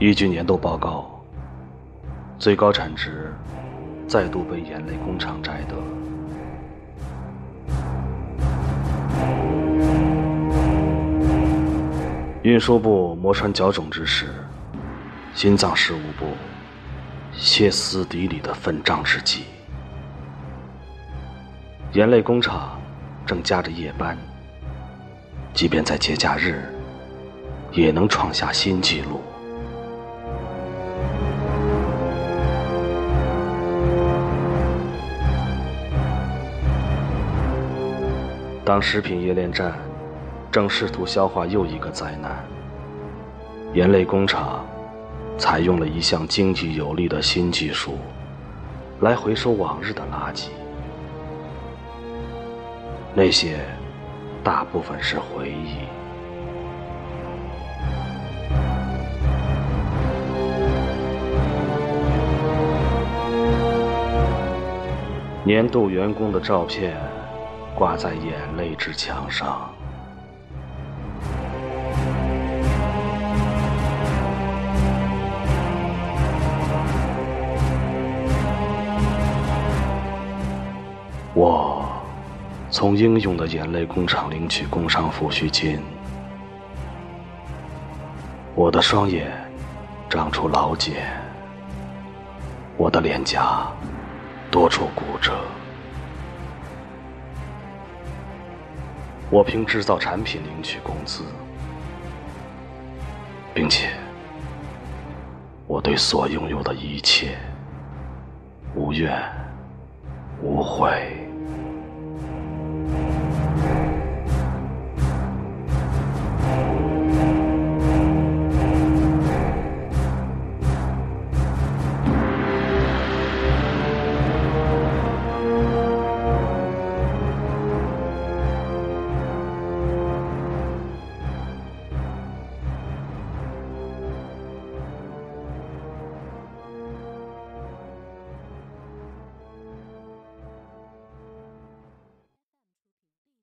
依据年度报告，最高产值再度被眼泪工厂摘得。运输部磨穿脚肿之时，心脏事务部歇斯底里的奋战之际，眼泪工厂正加着夜班，即便在节假日，也能创下新纪录。当食品冶炼站正试图消化又一个灾难，盐类工厂采用了一项经济有利的新技术，来回收往日的垃圾。那些大部分是回忆。年度员工的照片。挂在眼泪之墙上。我从英勇的眼泪工厂领取工伤抚恤金。我的双眼长出老茧，我的脸颊多处骨折。我凭制造产品领取工资，并且我对所拥有的一切无怨无悔。